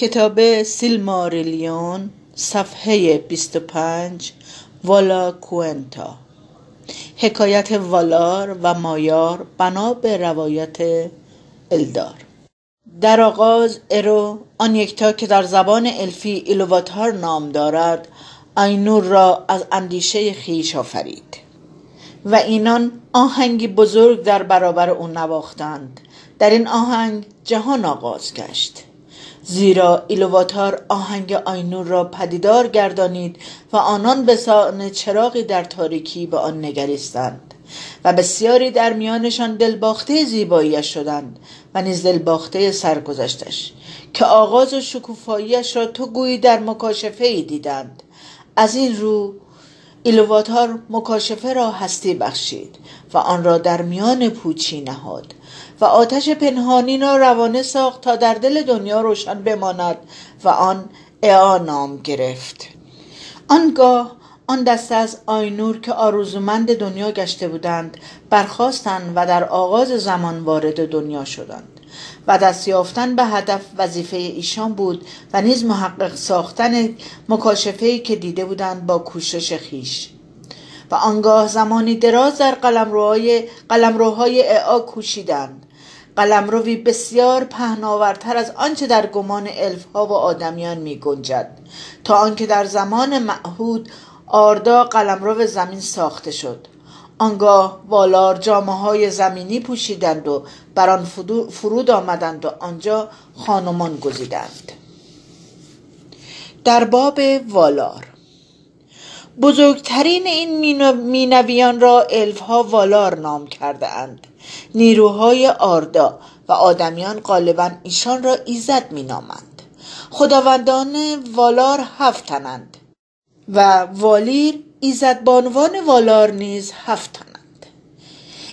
کتاب سیلماریلیون صفحه 25 والا کوئنتا. حکایت والار و مایار بنا به روایت الدار. در آغاز ارو آن یکتا که در زبان الفی ایلوواتار نام دارد آینور را از اندیشه خیش آفرید. و اینان آهنگی بزرگ در برابر او نواختند. در این آهنگ جهان آغاز گشت. زیرا ایلوواتار آهنگ آینور را پدیدار گردانید و آنان به سان چراغی در تاریکی به آن نگریستند و بسیاری در میانشان دلباخته زیباییش شدند و نیز دلباخته سرگذشتش که آغاز شکوفاییش را تو گویی در مکاشفه ای دیدند. از این رو ایلواتار مکاشفه را هستی بخشید و آن را در میان پوچی نهاد و آتش پنهانی را روانه ساخت تا در دل دنیا روشن بماند و آن اعا نام گرفت. آنگاه آن دسته از آینور که آرزومند دنیا گشته بودند برخواستند و در آغاز زمان وارد دنیا شدند. و دست یافتن به هدف وظیفه ایشان بود و نیز محقق ساختن مکاشفه که دیده بودند با کوشش خیش. و آنگاه زمانی دراز در قلمروهای قلمروهای اعا کوشیدند. قلمروی بسیار پهناورتر از آنچه در گمان الفها و آدمیان می گنجد تا آنکه در زمان معهود آردا قلمرو زمین ساخته شد. آنگاه والار جامعه های زمینی پوشیدند و بر آن فرود آمدند و آنجا خانمان گزیدند. در باب والار. بزرگترین این مینویان را الفها والار نام کرده اند نیروهای آردا و آدمیان غالبا ایشان را ایزد مینامند. خداوندان والار هفتنند و والیر ایزدبانوان والار نیز هفتنند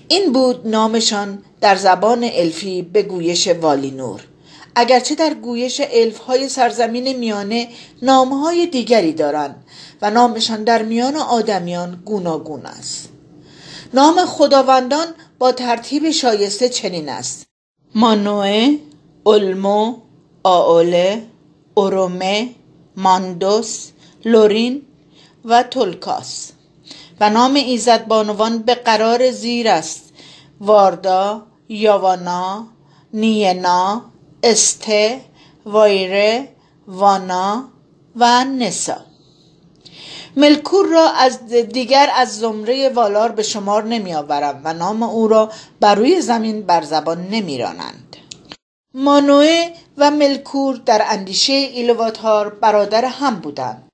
این بود نامشان در زبان الفی به گویش والینور اگرچه در گویش الف های سرزمین میانه نام های دیگری دارند و نامشان در میان آدمیان گوناگون است. نام خداوندان با ترتیب شایسته چنین است. مانوه اولمو آوله اورومه ماندوس لورین و تولکاس. و نام ایزد بانوان به قرار زیر است واردا یاوانا نینا استه وایره وانا و نسا ملکور را از دیگر از زمره والار به شمار نمی آورم و نام او را بر روی زمین بر زبان نمی رانند. مانوه و ملکور در اندیشه ایلواتار برادر هم بودند.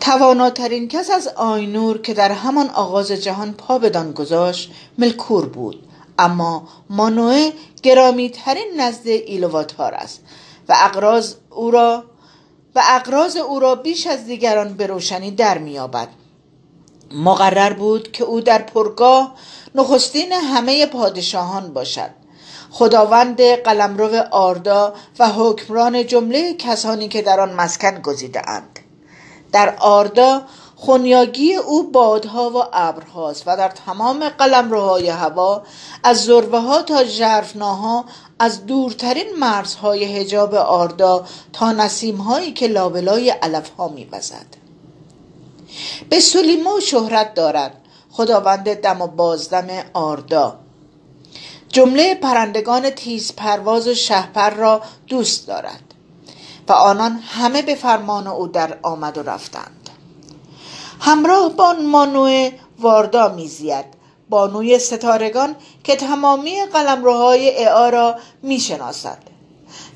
تواناترین کس از آینور که در همان آغاز جهان پا بدان گذاشت ملکور بود. اما مانوه گرامی ترین نزد ایلواتار است و اقراز او را و اقراز او را بیش از دیگران به روشنی در میابد مقرر بود که او در پرگاه نخستین همه پادشاهان باشد. خداوند قلمرو آردا و حکمران جمله کسانی که در آن مسکن گزیده اند در آردا خونیاگی او بادها و ابرهاست و در تمام قلمروهای هوا از ذروه ها تا ژرفناها از دورترین مرزهای حجاب آردا تا نسیم هایی که لابلای علف ها میوزد. به سلیمو شهرت دارد خداوند دم و بازدم آردا. جمله پرندگان تیز پرواز و شهپر را دوست دارد. و آنان همه به فرمان او در آمد و رفتند. همراه با مانوی واردا میزید. بانوی ستارگان که تمامی قلمروهای اعا را می‌شناسد.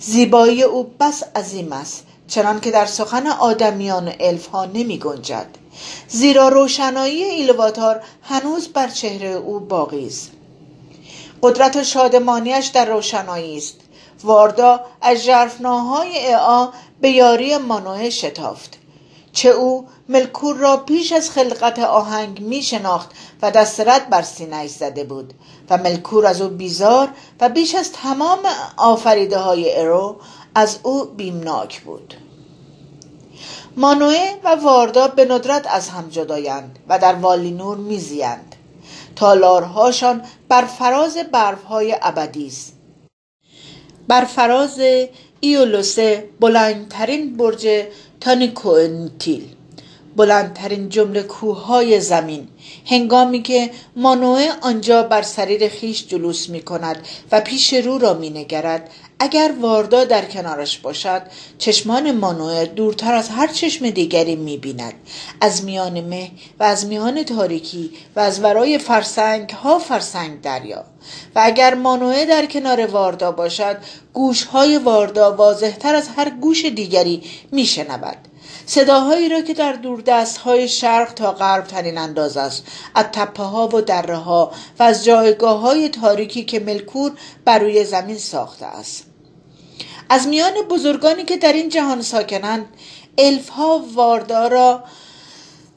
زیبایی او بس عظیم است چنان که در سخن آدمیان و الف ها نمی گنجد زیرا روشنایی ایلواتار هنوز بر چهره او باقی است. قدرت شادمانیش در روشنایی است. واردا از ژرفناهای اعا به یاری مانوه شتافت چه او ملکور را پیش از خلقت آهنگ می شناخت و دست رد بر سینهش زده بود و ملکور از او بیزار و بیش از تمام آفریده های ارو از او بیمناک بود. مانوه و واردا به ندرت از هم جدایند و در والینور میزیند تالارهاشان بر فراز برفهای ابدی است. بر فراز ایولوسه بلندترین برج تانیکوئنتیل. بلندترین جمله کوههای زمین. هنگامی که مانوه آنجا بر سریر خیش جلوس می کند و پیش رو را می نگرد اگر واردا در کنارش باشد چشمان مانوه دورتر از هر چشم دیگری می بیند از میان مه و از میان تاریکی و از ورای فرسنگ ها فرسنگ دریا. و اگر مانوه در کنار واردا باشد گوش های واردا واضحتر از هر گوش دیگری می شنود صداهایی را که در دوردست های شرق تا غرب تنین انداز است از تپه ها و دره ها و از جایگاه های تاریکی که ملکور بر روی زمین ساخته است از میان بزرگانی که در این جهان ساکنند الف ها واردا را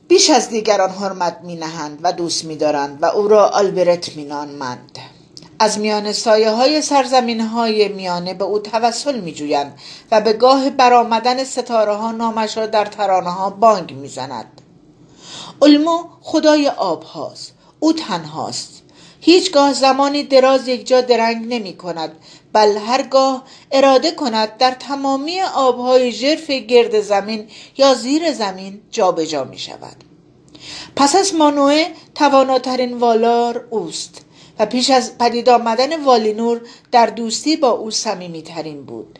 بیش از دیگران حرمت می نهند و دوست می دارند و او را آلبرت می نامند. از میان سایه های سرزمین های میانه به او توسل می جویند و به گاه برآمدن ستاره ها نامش را در ترانه ها بانگ می زند. علمو خدای آب هاست. او تنهاست. هیچگاه زمانی دراز یک جا درنگ نمی کند بل هرگاه اراده کند در تمامی آبهای ژرف گرد زمین یا زیر زمین جابجا جا می شود پس از مانوه تواناترین والار اوست و پیش از پدید آمدن والینور در دوستی با او ترین بود.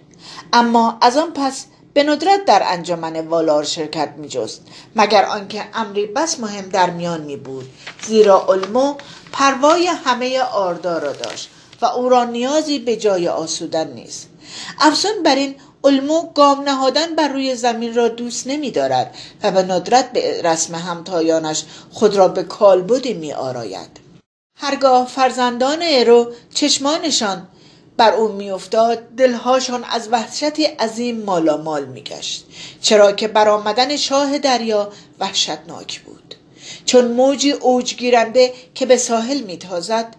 اما از آن پس به ندرت در انجمن والار شرکت می جست مگر آنکه امری بس مهم در میان می بود زیرا علمو پروای همه آردا را داشت و او را نیازی به جای آسودن نیست. افزون بر این علمو گام نهادن بر روی زمین را دوست نمی دارد و به ندرت به رسم همتایانش خود را به کالبدی می آراید هرگاه فرزندان ارو چشمانشان بر او میافتاد دلهاشان از وحشتی عظیم مالامال میگشت چرا که برآمدن شاه دریا وحشتناک بود. چون موجی اوجگیرنده که به ساحل میتازد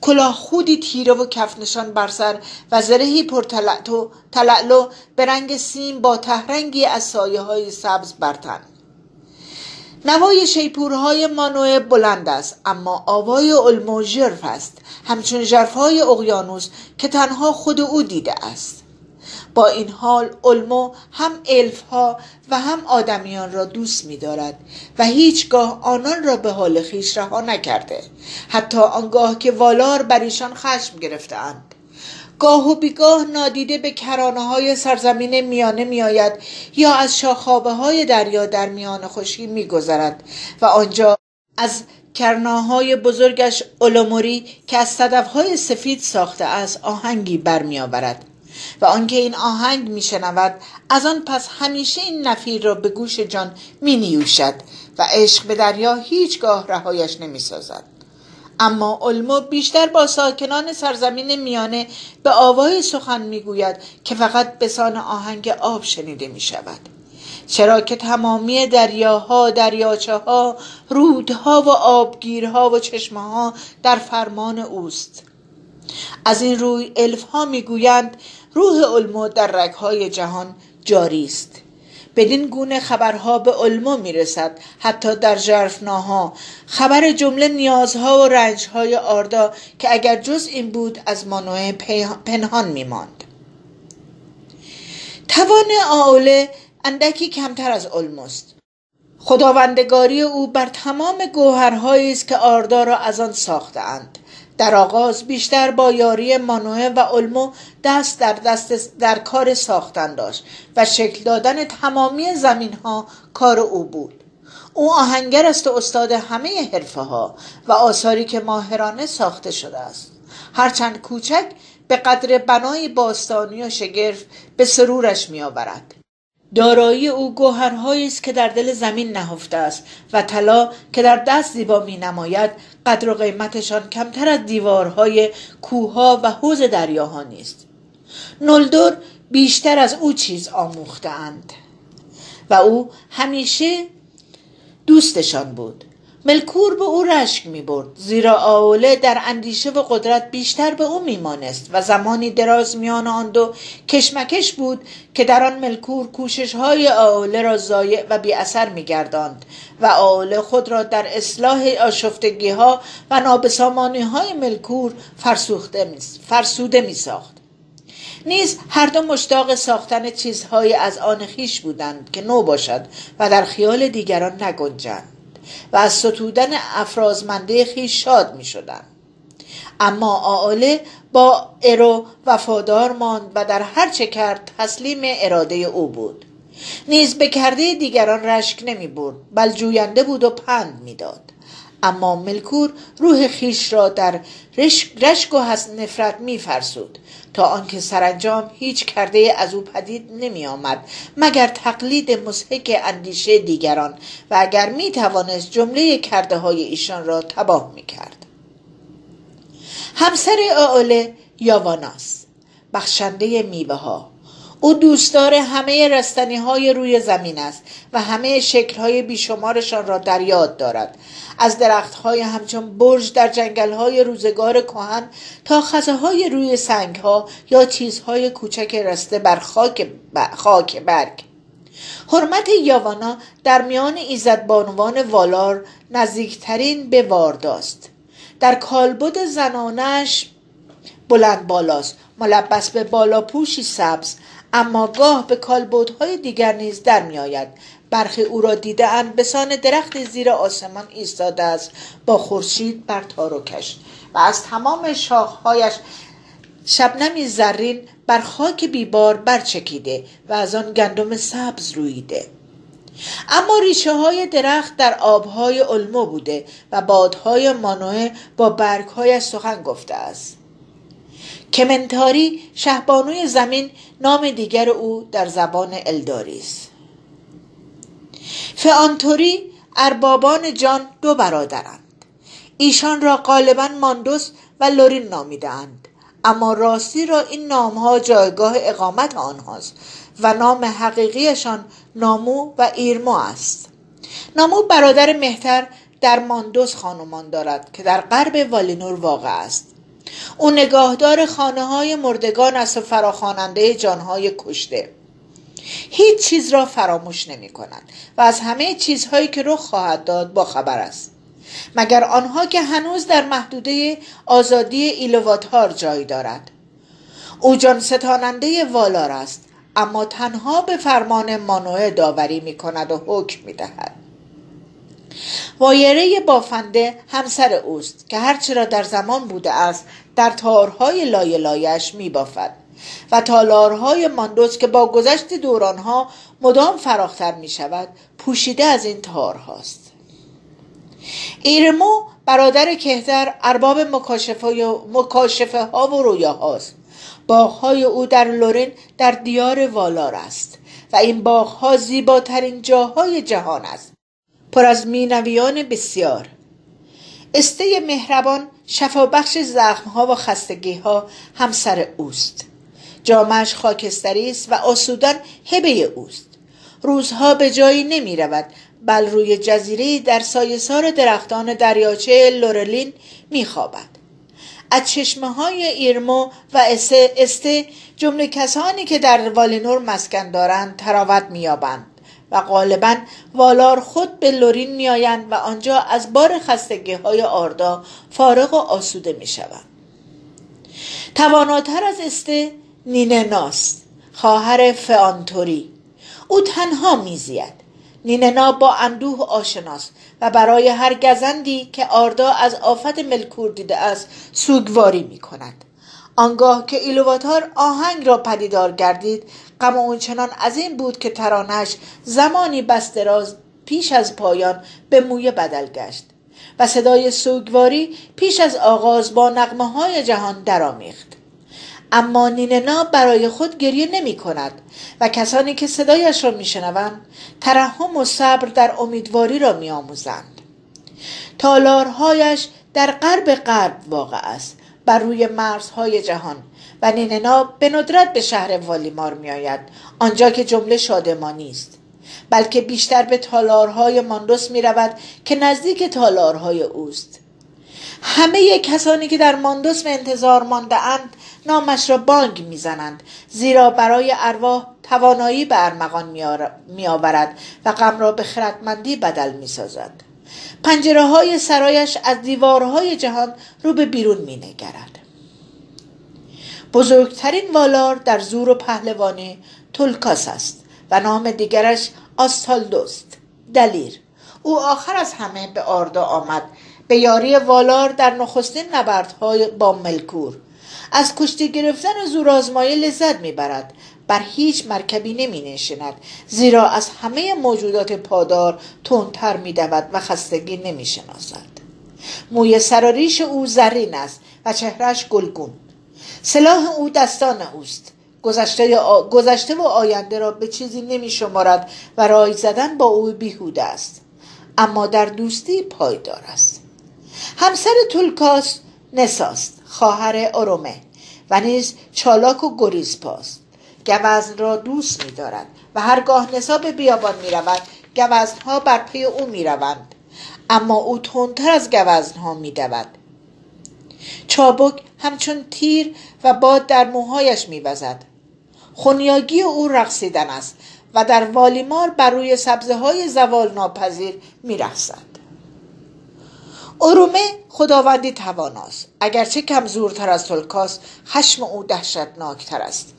کلاه خودی تیره و کفنشان بر سر و زرهی پر تلعلو به رنگ سیم با تهرنگی از سایه های سبز برتن. نوای شیپورهای مانوه بلند است اما آوای علمو ژرف است. همچون ژرفهای اقیانوس که تنها خود او دیده است. با این حال علمو هم الف ها و هم آدمیان را دوست می دارد و هیچگاه آنان را به حال خیش رها نکرده. حتی آنگاه که والار بر ایشان خشم گرفتهاند. گاه و بیگاه نادیده به کرانه های سرزمین میانه میآید یا از شاخابه های دریا در میان خشکی میگذرد و آنجا از کرناهای بزرگش اولوموری که از صدفهای سفید ساخته است آهنگی برمیآورد و آنکه این آهنگ میشنود از آن پس همیشه این نفیر را به گوش جان می نیوشد و عشق به دریا هیچگاه رهایش نمی سازد. اما علمو بیشتر با ساکنان سرزمین میانه به آوای سخن می‌گوید که فقط به سان آهنگ آب شنیده می شود چرا که تمامی دریاها دریاچه ها رودها و آبگیرها و چشمه ها در فرمان اوست. از این روی الف ها می‌گویند روح علمو در رگهای جهان جاری است. بدین گونه خبرها به علمو می‌رسد حتی در جرفناها خبر جمله نیازها و رنجهای آردا که اگر جز این بود از مانوه پنهان میماند. توان آوله اندکی کمتر از علموست خداوندگاری او بر تمام گوهرهایی است که آردا را از آن ساختهاند. در آغاز بیشتر با یاری مانوه و علمو دست در دست در کار ساختن داشت و شکل دادن تمامی زمین ها کار او بود. او آهنگر است و استاد همه حرفه ها و آثاری که ماهرانه ساخته شده است. هرچند کوچک به قدر بنای باستانی و شگرف به سرورش می آورد دارایی او گوهرهایی است که در دل زمین نهفته است و طلا که در دست زیبا می نماید قدر و قیمتشان کمتر از دیوارهای کوهها و حوز دریاها نیست. نولدور بیشتر از او چیز آموختهاند و او همیشه دوستشان بود. ملکور به او رشک می برد زیرا آوله در اندیشه و قدرت بیشتر به او میمانست و زمانی دراز میان آن دو کشمکش بود که در آن ملکور کوشش های آوله را ضایع و بی اثر می گرداند و آوله خود را در اصلاح آشفتگی ها و نابسامانی های ملکور فرسوده می ساخت نیز هر دو مشتاق ساختن چیزهایی از آن خیش بودند که نو باشد و در خیال دیگران نگنجند. و از ستودن افرازمنده خیش شاد می شدند. اما آله با ارو وفادار ماند و در هر چه کرد تسلیم اراده او بود نیز به کرده دیگران رشک نمی برد بل جوینده بود و پند می‌داد اما ملکور روح خیش را در رشک و نفرت می فرسود تا آنکه سرانجام هیچ کرده از او پدید نمی آمد مگر تقلید مسحک اندیشه دیگران و اگر می توانست جمله کرده های ایشان را تباه می کرد همسر آله یاواناس بخشنده میوه ها او دوستدار همه رستنی های روی زمین است و همه شکل های بیشمارشان را در یاد دارد. از درخت های همچون برج در جنگل های روزگار کهن تا خزه های روی سنگ ها یا چیزهای کوچک رسته بر خاک, خاک برگ. حرمت یاوانا در میان ایزد بانوان والار نزدیکترین به وارداست. در کالبد زنانش بلند بالاست. ملبس به بالا پوشی سبز اما گاه به کالبدهای دیگر نیز در میآید. برخی او را دیدهاند. به سان درخت زیر آسمان ایستاده است. با خورشید بر تاروکش و از تمام شاخهایش شبنمی زرین بر خاک بیبار برچکیده و از آن گندم سبز رویده اما ریشه های درخت در آبهای علمو بوده و بادهای مانوه با برگهایش سخن گفته است. کمنتاری شهبانوی زمین نام دیگر او در زبان الداری است. فانتوری اربابان جان دو برادرند. ایشان را غالبا ماندوس و لورین نامیدهاند. اما راستی را این نامها جایگاه اقامت آنهاست و نام حقیقیشان نامو و ایرمو است. نامو برادر مهتر در ماندوس خانمان دارد که در غرب والینور واقع است. او نگاهدار خانه های مردگان است و فراخواننده جانهای کشته. هیچ چیز را فراموش نمی کند و از همه چیزهایی که رخ خواهد داد با خبر است. مگر آنها که هنوز در محدوده آزادی ایلواتار جای دارد. او جان ستاننده والار است اما تنها به فرمان مانوه داوری می کند و حکم می دهد وایره بافنده همسر اوست که هرچه را در زمان بوده است در تارهای لایه لایش می بافد و تالارهای ماندوس که با گذشت دورانها مدام فراختر می شود پوشیده از این تارهاست. ایرمو برادر کهتر ارباب مکاشفه ها و رویاهاست. باغهای او در لورن در دیار والار است و این باغها زیباترین جاهای جهان است. پر از مینویان بسیار. استه مهربان شفابخش زخمها و خستگیها همسر اوست. جامه‌اش خاکستری است و آسودن هبه اوست. روزها به جایی نمی رود بل روی جزیره در سایسار درختان دریاچه لورلین می خوابد. از چشمه های ایرمو و استه جمله کسانی که در والینور مسکن دارند تراوت میابند و غالبا والار خود به لورین میآیند و آنجا از بار خستگی های آردا فارغ و آسوده می‌شوند. تواناتر از استه نینه ناست خواهر فانتوری او تنها میزید. نیننا با اندوه آشناست و برای هر گزندی که آردا از آفت ملکور دیده است سوگواری می کند آنگاه که ایلواتار آهنگ را پدیدار گردید غم اون چنان این بود که ترانش زمانی بس دراز پیش از پایان به موی بدل گشت و صدای سوگواری پیش از آغاز با نقمه های جهان درآمیخت. اما نیننا برای خود گریه نمی کند و کسانی که صدایش را میشنوند ترحم و صبر در امیدواری را میآموزند. تالارهایش در غرب غرب واقع است بر روی مرزهای جهان. و نیننا به ندرت به شهر والیمار میآید آنجا که جمله شادمانی است بلکه بیشتر به تالارهای ماندوس می رود که نزدیک تالارهای اوست. همه کسانی که در ماندوس به انتظار مانده اند نامش را بانگ می‌زنند زیرا برای ارواح توانایی به ارمغان میآورد و غم را به خردمندی بدل می‌سازد. پنجره های سرایش از دیوارهای جهان رو به بیرون می نگرد. بزرگترین والار در زور و پهلوانی تولکاس است و نام دیگرش آستالدوست دلیر. او آخر از همه به آردا آمد. به یاری والار در نخستین نبردهای با ملکور. از کشتی گرفتن زورآزمایی لذت می‌برد بر هیچ مرکبی نمی نشیند زیرا از همه موجودات پادار تندتر می دود و خستگی نمی شناسد موی سراریش او زرین است و چهرش گلگون. سلاح او دستان اوست. گذشته, گذشته و آینده را به چیزی نمی شمارد و رای زدن با او بیهوده است اما در دوستی پایدار است. همسر تولکاس نساست خواهر ارومه و نیز چالاک و گریزپاست گوزن را دوست می دارد و هرگاه نسا به بیابان می رود گوزنها بر پی او می روند اما او تندتر از گوزنها می دود چابک همچون تیر و باد در موهایش می وزد. خونیاگی او رقصیدن است و در والیمار بر روی سبزه های زوال ناپذیر می رخصد. ارومه خداوندی تواناست اگرچه کمزورتر از تلکاس خشم او دهشتناکتر است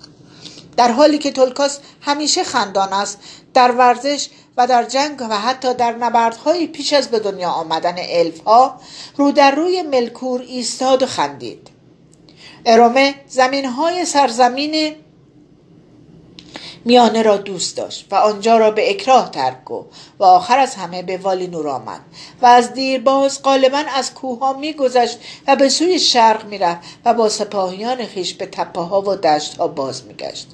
در حالی که تولکاس همیشه خندان است در ورزش و در جنگ و حتی در نبردهای پیش از به دنیا آمدن الف ها رو در روی ملکور ایستاد و خندید. ارومه زمین های سرزمین میانه را دوست داشت و آنجا را به اکراه ترک و و آخر از همه به والی نور آمد و از دیرباز غالبا از کوه میگذشت و به سوی شرق می‌رفت و با سپاهیان خیش به تپه ها و دشت ها باز میگشت.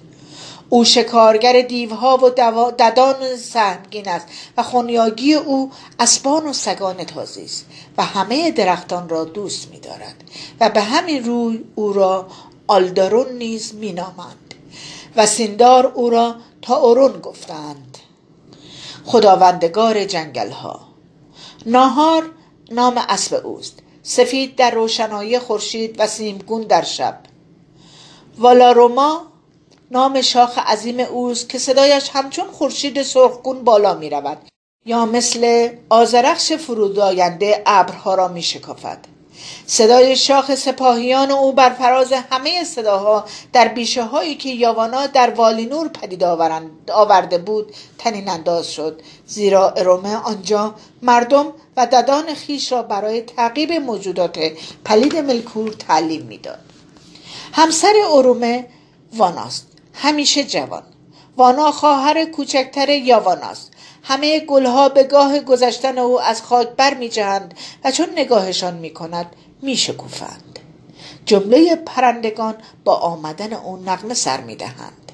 او شکارگر دیوها و ددان سهمگین است و خونیاگی او اسبان و سگان تازی است و همه درختان را دوست می دارد و به همین روی او را آلدارون نیز می نامند و سیندار او را تا اورون گفتند. خداوندگار جنگل ها ناهار نام اسب اوست سفید در روشنایی خورشید و سیمگون در شب. والاروما نام شاخ عظیم اوست که صدایش همچون خورشید سرخگون بالا می رود یا مثل آزرخش فرودآینده ابرها را می شکافد صدای شاخ سپاهیان او بر فراز همه صداها در بیشه هایی که یاوانا در والینور پدید آورده بود تنین انداز شد. زیرا ارومه آنجا مردم و ددان خیش را برای تعقیب موجودات پلید ملکور تعلیم می‌داد. همسر ارومه واناست. همیشه جوان وانا خواهر کوچکتر یاواناست همه گلها به گاه گذشتن او از خاک بر می و چون نگاهشان می کند. جمله پرندگان با آمدن او نغمه سر می دهند.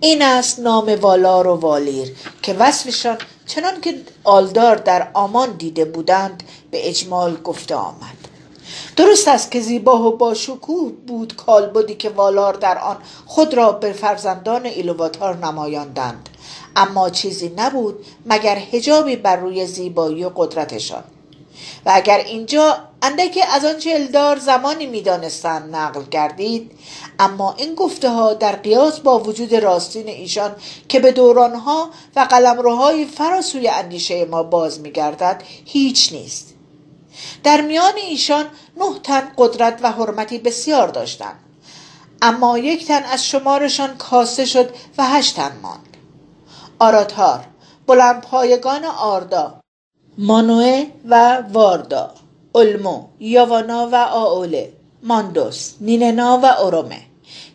این است نام والار و والیر که وصفشان چنان که آلدار در آمان دیده بودند به اجمال گفته آمد. درست است که زیبا و با شکوه بود کالبدی که والار در آن خود را به فرزندان ایلوواتار نمایاندند. اما چیزی نبود مگر هجابی بر روی زیبایی و قدرتشان. و اگر اینجا اندکی از آنچه الدار زمانی می‌دانستند نقل گردید اما این گفته ها در قیاس با وجود راستین ایشان که به دورانها و قلمروهای فراسوی اندیشه ما باز میگردد هیچ نیست. در میان ایشان نه تن قدرت و حرمتی بسیار داشتند. اما یک تن از شمارشان کاسته شد و هشت تن ماند. آراتار پایگان آردا مانوه و واردا علمو یاوانا و آوله ماندوس نیننا و اورومه.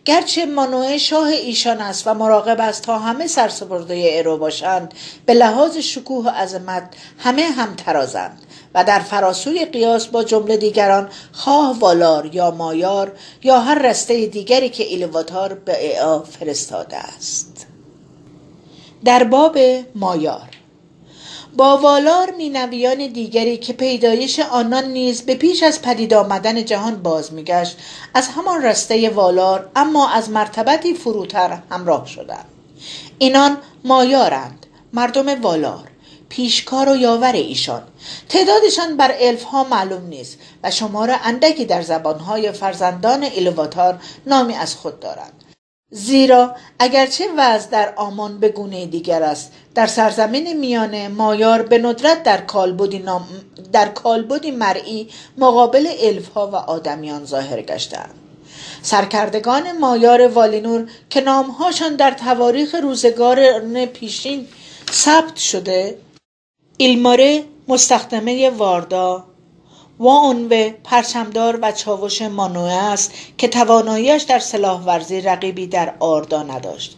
گرچه مانوه شاه ایشان است و مراقب است تا همه سرسپرده ارو باشند به لحاظ شکوه و عظمت همه هم ترازند. و در فراسوی قیاس با جمله دیگران خواه والار یا مایار یا هر رسته دیگری که ایلواتار به اعا فرستاده است. در باب مایار. با والار مینویان دیگری که پیدایش آنان نیز به پیش از پدید آمدن جهان باز میگشت از همان رسته والار اما از مرتبتی فروتر همراه شدند. اینان مایارند مردم والار. پیشکار و یاور ایشان. تعدادشان بر الف ها معلوم نیست و شمار اندکی در زبانهای فرزندان ایلواتار نامی از خود دارند. زیرا اگرچه وضع در آمان به گونه دیگر است در سرزمین میانه مایار به ندرت در کالبدی, نام... در کالبدی مرئی مقابل الف ها و آدمیان ظاهر گشتند سرکردگان مایار والینور که نامهاشان در تواریخ روزگار پیشین ثبت شده ایلماره مستخدمه واردا. و پرچمدار و چاوش مانوه است که تواناییش در سلاح ورزی رقیبی در آردا نداشت.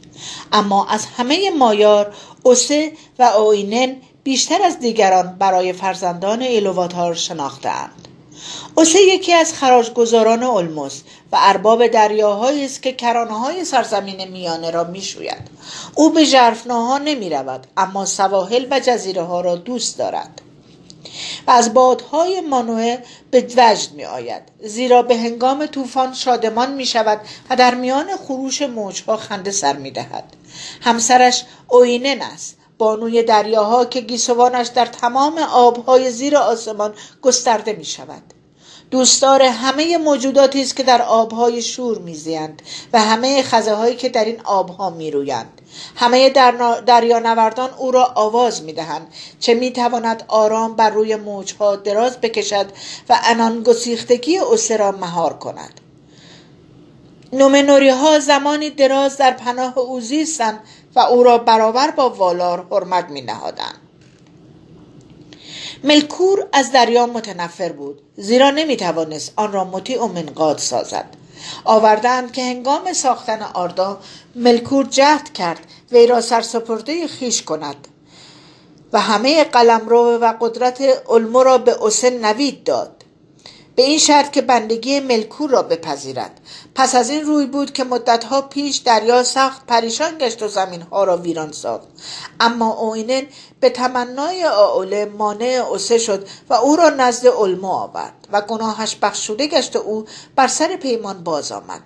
اما از همه مایار اوسه و اوینن بیشتر از دیگران برای فرزندان ایلوواتار شناختهاند. اوسه یکی از خراجگزاران الموس و ارباب دریاهایی است که های سرزمین میانه را می‌شوید. او به ژرفناها نمی رود اما سواحل و جزیره ها را دوست دارد. و از بادهای مانوه به وجد می آید زیرا به هنگام طوفان شادمان می شود و در میان خروش موجها خنده سر می دهد همسرش اوینن است بانوی دریاها که گیسوانش در تمام آبهای زیر آسمان گسترده می شود دوستدار همه موجوداتی است که در آبهای شور میزیند و همه خزه هایی که در این آبها میرویند. همه دریانوردان او را آواز می‌دهند چه می‌تواند آرام بر روی موجها دراز بکشد و انان گسیختگی اوسه را مهار کند. نومنوری ها زمانی دراز در پناه او زیستند و او را برابر با والار حرمت می نهادند. ملکور از دریا متنفر بود زیرا نمی توانست آن را مطیع و منقاد سازد آوردند که هنگام ساختن آردا ملکور جهد کرد وی را سرسپرده خیش کند و همه قلمرو و قدرت علمو را به اوسن نوید داد به این شرط که بندگی ملکور را بپذیرد پس از این روی بود که مدتها پیش دریا سخت پریشان گشت و زمینها را ویران ساخت. اما اوینن به تمنای آوله مانع اوسه شد و او را نزد علمو آورد و گناهش بخشوده گشت و او بر سر پیمان باز آمد.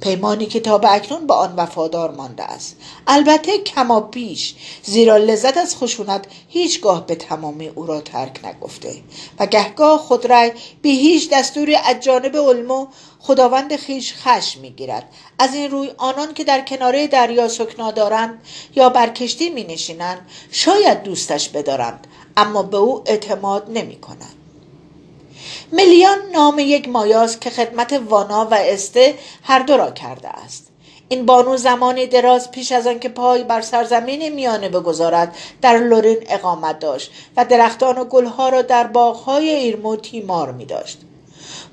پیمانی که تا به اکنون به آن وفادار مانده است. البته کما پیش زیرا لذت از خشونت هیچگاه به تمامی او را ترک نگفته. و گهگاه خود رای به هیچ دستوری از جانب علمو خداوند خیش خشم می‌گیرد. از این روی آنان که در کناره دریا سکنا دارند یا بر کشتی می نشینند شاید دوستش بدارند اما به او اعتماد نمی کنند ملیان نام یک مایاست که خدمت وانا و استه هر دو را کرده است. این بانو زمانی دراز پیش از آنکه پای بر سرزمین میانه بگذارد در لورین اقامت داشت و درختان و گلها را در باغهای ایرمو تیمار می داشت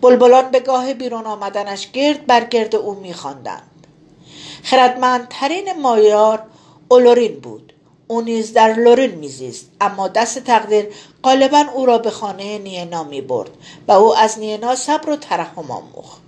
بلبلان به گاه بیرون آمدنش گرد بر گرد او میخواندند. خردمندترین مایار اولورین بود. او نیز در لورین میزیست. اما دست تقدیر غالبا او را به خانه نینا می برد و او از نینا صبر و ترحم آموخت.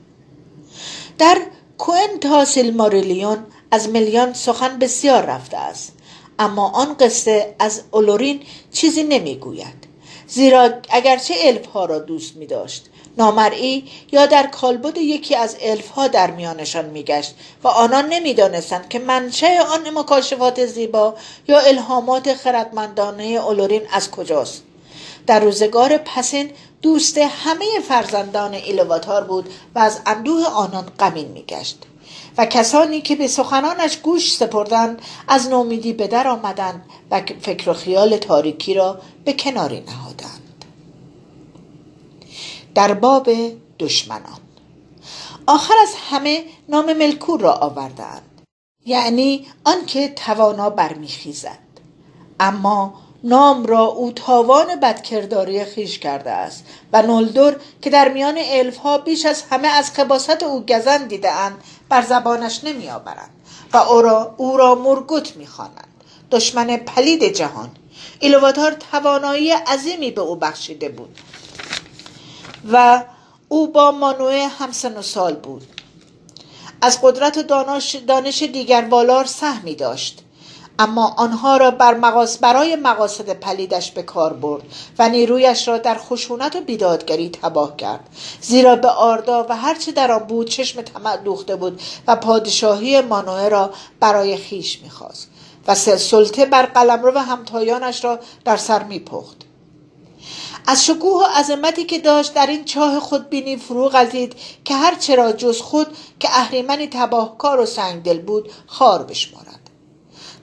در کوئن سیلماریلیون از میلیون سخن بسیار رفته است. اما آن قصه از اولورین چیزی نمی‌گوید. زیرا اگرچه الف ها را دوست می داشت نامرئی یا در کالبد یکی از الف ها در میانشان میگشت و آنان نمی‌دانستند که منشه آن مکاشفات زیبا یا الهامات خردمندانه اولورین از کجاست. در روزگار پسین دوست همه فرزندان ایلواتار بود و از اندوه آنان غمین میگشت و کسانی که به سخنانش گوش سپردند از نومیدی به در آمدند و فکر و خیال تاریکی را به کناری نهادند. در باب دشمنان. آخر از همه نام ملکور را آوردند. یعنی آنکه توانا برمیخیزد. اما نام را او تاوان بدکرداری خیش کرده است و نولدور که در میان ها بیش از همه از خباست او گزن دیدهاند بر زبانش نمیآورند و او را, او را مرگوت می‌خوانند. دشمن پلید جهان. ایلواتار توانایی عظیمی به او بخشیده بود. و او با مانوه همسن و سال بود. از قدرت دانش, دانش دیگر والار سهمی داشت. اما آنها را بر مقاس برای مقاصد پلیدش به کار برد و نیرویش را در خشونت و بیدادگری تباه کرد. زیرا به آردا و هرچه در آن بود چشم طمع دوخته بود و پادشاهی مانوه را برای خیش می‌خواست و سلطه بر قلمرو و همتایانش را در سر میپخت. از شکوه و عظمتی که داشت در این چاه خودبینی فرو غلطید که هر چرا جز خود که اهریمنی تباهکار و سنگدل بود خار بشمارد.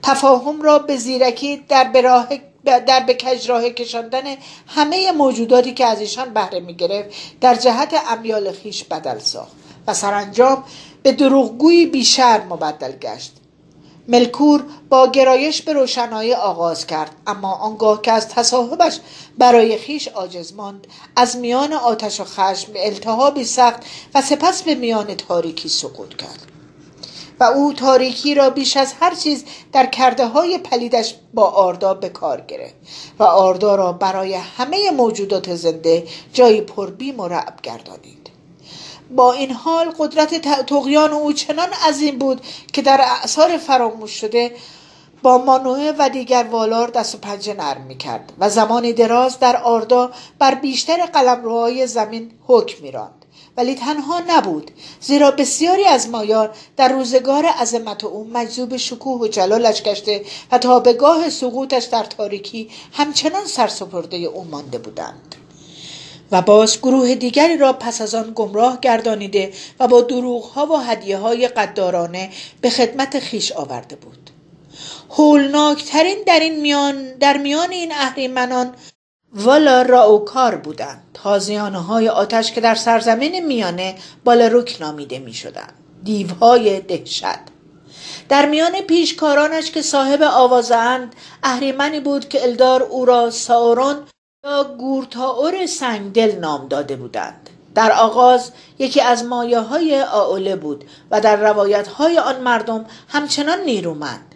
تفاهم را به زیرکی در براه در به کجراه کشاندن همه موجوداتی که از ایشان بهره می گرفت در جهت امیال خیش بدل ساخت و سرانجام به دروغگویی بیشر مبدل گشت. ملکور با گرایش به روشنایی آغاز کرد اما آنگاه که از تصاحبش برای خیش عاجز ماند از میان آتش و خشم به التهابی سخت و سپس به میان تاریکی سقوط کرد. و او تاریکی را بیش از هر چیز در کرده های پلیدش با آردا به کار گرفت و آردا را برای همه موجودات زنده جای پربیم و رعب گردانید. با این حال قدرت تقیان او چنان عظیم بود که در اعثار فراموش شده با مانوه و دیگر والار دست و پنجه نرم می کرد و زمانی دراز در آردا بر بیشتر قلمروهای زمین حکم میراند. ولی تنها نبود زیرا بسیاری از مایار در روزگار عظمت او مجذوب شکوه و جلالش گشته و تا به گاه سقوطش در تاریکی همچنان سرسپرده او مانده بودند. و باز گروه دیگری را پس از آن گمراه گردانیده و با دروغها و هدیه های قدارانه به خدمت خیش آورده بود. هولناکترین در این میان در میان این اهریمنان والا راوکار بودند. تازیانه های آتش که در سرزمین میانه بالاروک نامیده می شدند دیوهای دهشت. در میان پیشکارانش که صاحب آوازند اهریمنی بود که الدار او را ساورون گورتاور سنگدل نام داده بودند. در آغاز یکی از مایه های آوله بود و در روایت های آن مردم همچنان نیرومند.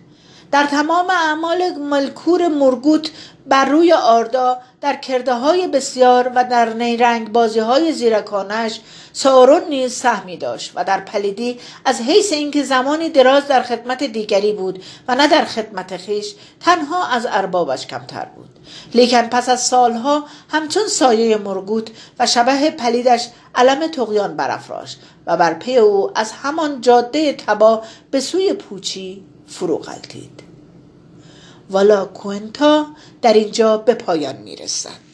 در تمام اعمال ملکور مرگوت بر روی آردا در کرده های بسیار و در نیرنگ بازی های زیرکانش سارون نیز سهمی داشت و در پلیدی از حیث اینکه زمانی دراز در خدمت دیگری بود و نه در خدمت خیش تنها از اربابش کمتر بود. لیکن پس از سالها همچون سایه مرگوت و شبه پلیدش علم تقیان برافراشت و بر پی او از همان جاده تبا به سوی پوچی فرو غلطید والا کوئنتا در اینجا به پایان می‌رسد.